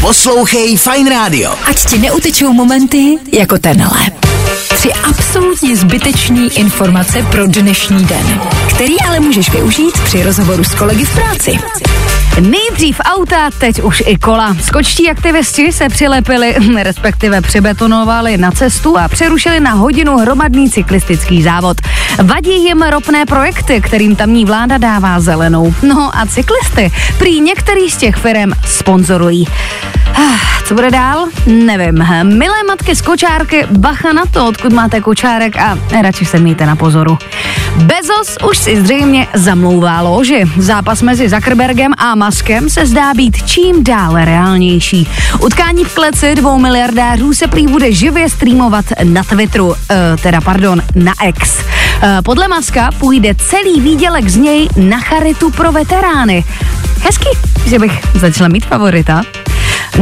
Poslouchej Fine Radio. Ať ti neutečou momenty jako tenhle. Tři absolutně zbytečný informace pro dnešní den, který ale můžeš využít při rozhovoru s kolegy v práci. Nejdřív auta, teď už i kola. Skočtí aktivisti se přilepili, respektive přibetonovali na cestu a přerušili na hodinu hromadný cyklistický závod. Vadí jim ropné projekty, kterým tamní vláda dává zelenou. No a cyklisty prý některý z těch firm sponzorují. Ah, Co bude dál? Nevím. Milé matky z kočárky, bacha na to, odkud máte kočárek a radši se mějte na pozoru. Bezos už si zřejmě zamlouvá loži. Zápas mezi Zuckerbergem a Muskem se zdá být čím dále reálnější. Utkání v kleci dvou miliardářů se prý bude živě streamovat na Twitteru, uh, teda pardon, na X. Uh, podle Maska půjde celý výdělek z něj na charitu pro veterány. Hezky, že bych začala mít favorita.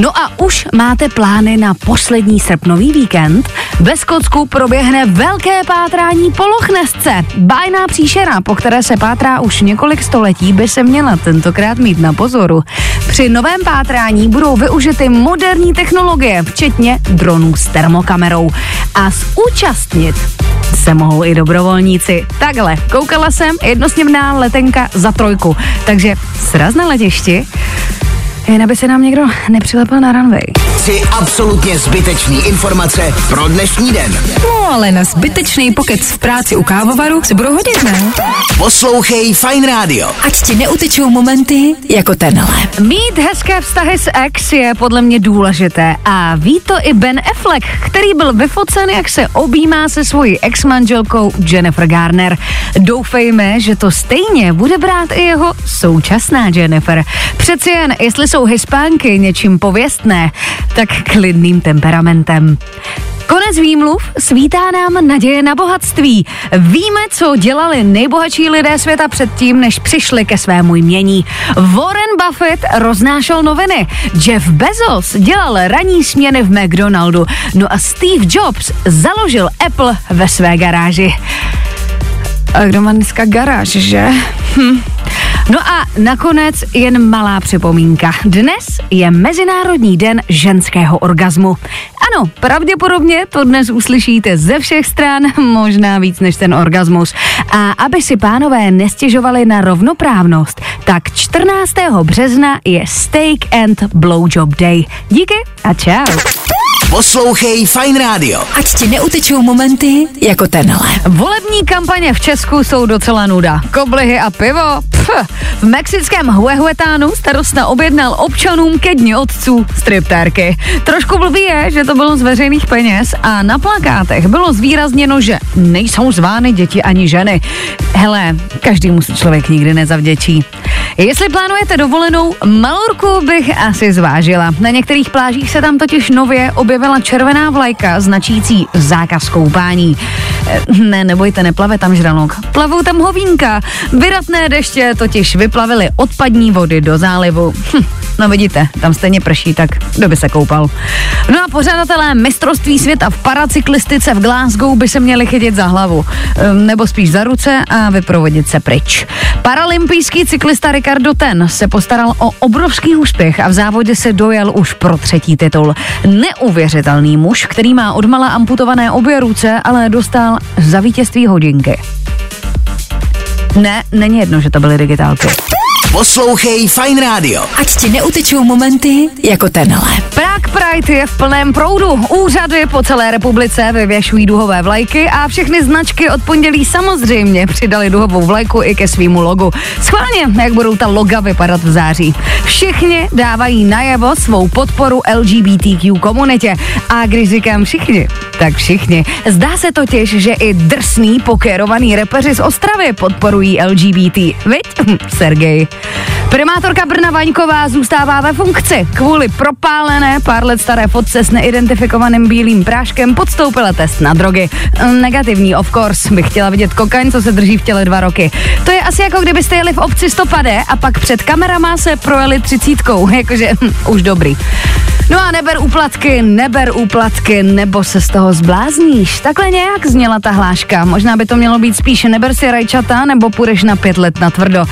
No a už máte plány na poslední srpnový víkend? Ve Skotsku proběhne velké pátrání po Lochnesce. Bájná příšera, po které se pátrá už několik století, by se měla tentokrát mít na pozoru. Při novém pátrání budou využity moderní technologie, včetně dronů s termokamerou. A zúčastnit se mohou i dobrovolníci. Takhle, koukala jsem, jednosměrná letenka za trojku. Takže sraz na letišti, jen aby se nám někdo nepřilepil na runway. Tři absolutně zbytečný informace pro dnešní den. No ale na zbytečný pokec v práci u kávovaru se budou hodit, ne? Poslouchej Fine Radio. Ať ti neutečou momenty jako tenhle. Mít hezké vztahy s ex je podle mě důležité a ví to i Ben Affleck, který byl vyfocen, jak se objímá se svojí ex-manželkou Jennifer Garner. Doufejme, že to stejně bude brát i jeho současná Jennifer. Přeci jen, jestli jsou hispánky něčím pověstné, tak klidným temperamentem. Konec výmluv svítá nám naděje na bohatství. Víme, co dělali nejbohatší lidé světa předtím, než přišli ke svému jmění. Warren Buffett roznášel noviny. Jeff Bezos dělal ranní směny v McDonaldu. No a Steve Jobs založil Apple ve své garáži. A kdo má dneska garáž, že? Hm. No a nakonec jen malá připomínka. Dnes je Mezinárodní den ženského orgazmu. Ano, pravděpodobně to dnes uslyšíte ze všech stran, možná víc než ten orgasmus. A aby si pánové nestěžovali na rovnoprávnost, tak 14. března je Steak and Blowjob Day. Díky a čau. Poslouchej Fine Radio. Ať ti neutečou momenty jako tenhle. Volební kampaně v Česku jsou docela nuda. Koblihy a pivo? Pff. V mexickém Huehuetánu starosta objednal občanům ke dni otců striptérky. Trošku blbý je, že to bylo z veřejných peněz a na plakátech bylo zvýrazněno, že nejsou zvány děti ani ženy. Hele, každému se člověk nikdy nezavděčí. Jestli plánujete dovolenou, Malorku bych asi zvážila. Na některých plážích se tam totiž nově objevila červená vlajka značící zákaz koupání. Eh, Ne, nebojte, neplave tam žralok. Plavou tam hovínka. Vyratné deště totiž vyplavily odpadní vody do zálivu. Hm, no vidíte, tam stejně prší, tak kdo by se koupal. No a pořadatelé mistrovství světa v paracyklistice v Glasgow by se měli chytit za hlavu. Ehm, Nebo spíš za ruce a vyprovodit se pryč. Paralympijský cyklista Ricardo Ten se postaral o obrovský úspěch a v závodě se dojel už pro třetí titul. Neuvěřitelný muž, který má odmala amputované obě ruce, ale dostal za vítězství hodinky. Ne, není jedno, že to byly digitálky. Poslouchej Fine Radio. Ať ti neutečou momenty jako tenhle. Prague Pride je v plném proudu. Úřady po celé republice vyvěšují duhové vlajky a všechny značky od pondělí samozřejmě přidali duhovou vlajku i ke svýmu logu. Schválně, jak budou ta loga vypadat v září. Všichni dávají najevo svou podporu LGBTQ komunitě. A když říkám všichni, tak všichni. Zdá se totiž, že i drsný pokérovaný repeři z Ostravy podporují LGBT. Viď? Sergej. Primátorka Brna Vaňková zůstává ve funkci. Kvůli propálené pár let staré fotce s neidentifikovaným bílým práškem podstoupila test na drogy. Negativní, of course. Bych chtěla vidět kokain, co se drží v těle dva roky. To je asi jako kdybyste jeli v obci stopadé a pak před kamerama se projeli třicítkou. Jakože hm, už dobrý. No a neber úplatky, neber úplatky, nebo se z toho zblázníš. Takhle nějak zněla ta hláška. Možná by to mělo být spíše neber si rajčata, nebo půjdeš na pět let na tvrdo.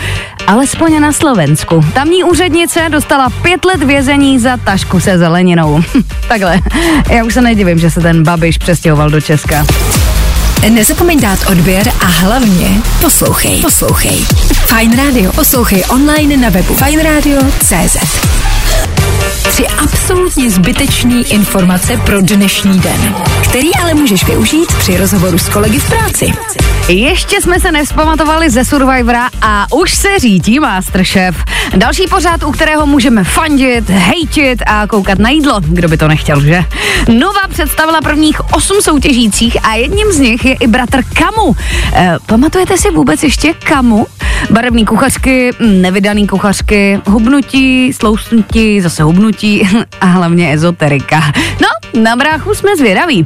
Alespoň na Slovensku. Tamní úřednice dostala pět let vězení za tašku se zeleninou. Takhle. Já už se nedivím, že se ten Babiš přestěhoval do Česka. Nezapomeň dát odběr a hlavně poslouchej. Poslouchej. Fine Radio. Poslouchej online na webu fineradio.cz Tři absolutně zbytečné informace pro dnešní den, který ale můžeš využít při rozhovoru s kolegy v práci. Ještě jsme se nespamatovali ze Survivora a už se řídí Masterchef. Další pořád, u kterého můžeme fandit, hejtit a koukat na jídlo. Kdo by to nechtěl, že? Nova představila prvních osm soutěžících a jedním z nich je i bratr Kamu. E, pamatujete si vůbec ještě Kamu? Barevný kuchařky, nevydaný kuchařky, hubnutí, sloustnutí, zase hubnutí a hlavně ezoterika. No, na bráchu jsme zvědaví.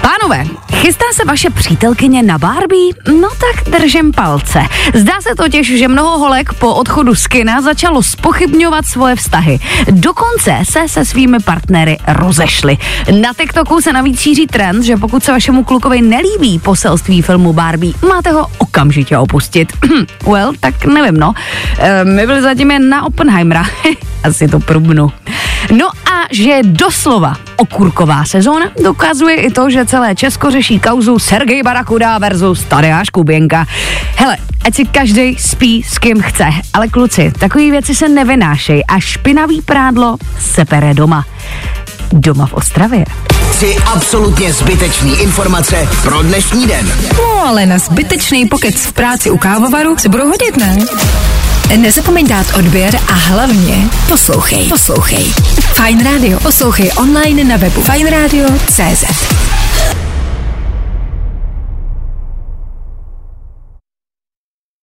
Pánové, chystá se vaše přítelkyně na Barbie? No tak držím palce. Zdá se totiž, že mnoho holek po odchodu z kina začalo spochybňovat svoje vztahy. Dokonce se se svými partnery rozešly. Na TikToku se navíc šíří trend, že pokud se vašemu klukovi nelíbí poselství filmu Barbie, máte ho okamžitě opustit. well, tak nevím, no. E, my byli zatím jen na Oppenheimera. Asi to prubnu. No a že je doslova okurková sezóna, dokazuje i to, že celé Česko řeší kauzu Sergej Barakuda versus Tadeáš Kuběnka. Hele, ať si každý spí s kým chce, ale kluci, takové věci se nevynášej a špinavý prádlo se pere doma. Doma v Ostravě. Tři absolutně zbytečný informace pro dnešní den. No ale na zbytečný pokec v práci u kávovaru se budou hodit, ne? Nezapomeň dát odběr a hlavně poslouchej. Poslouchej. Fine Radio. Poslouchej online na webu fineradio.cz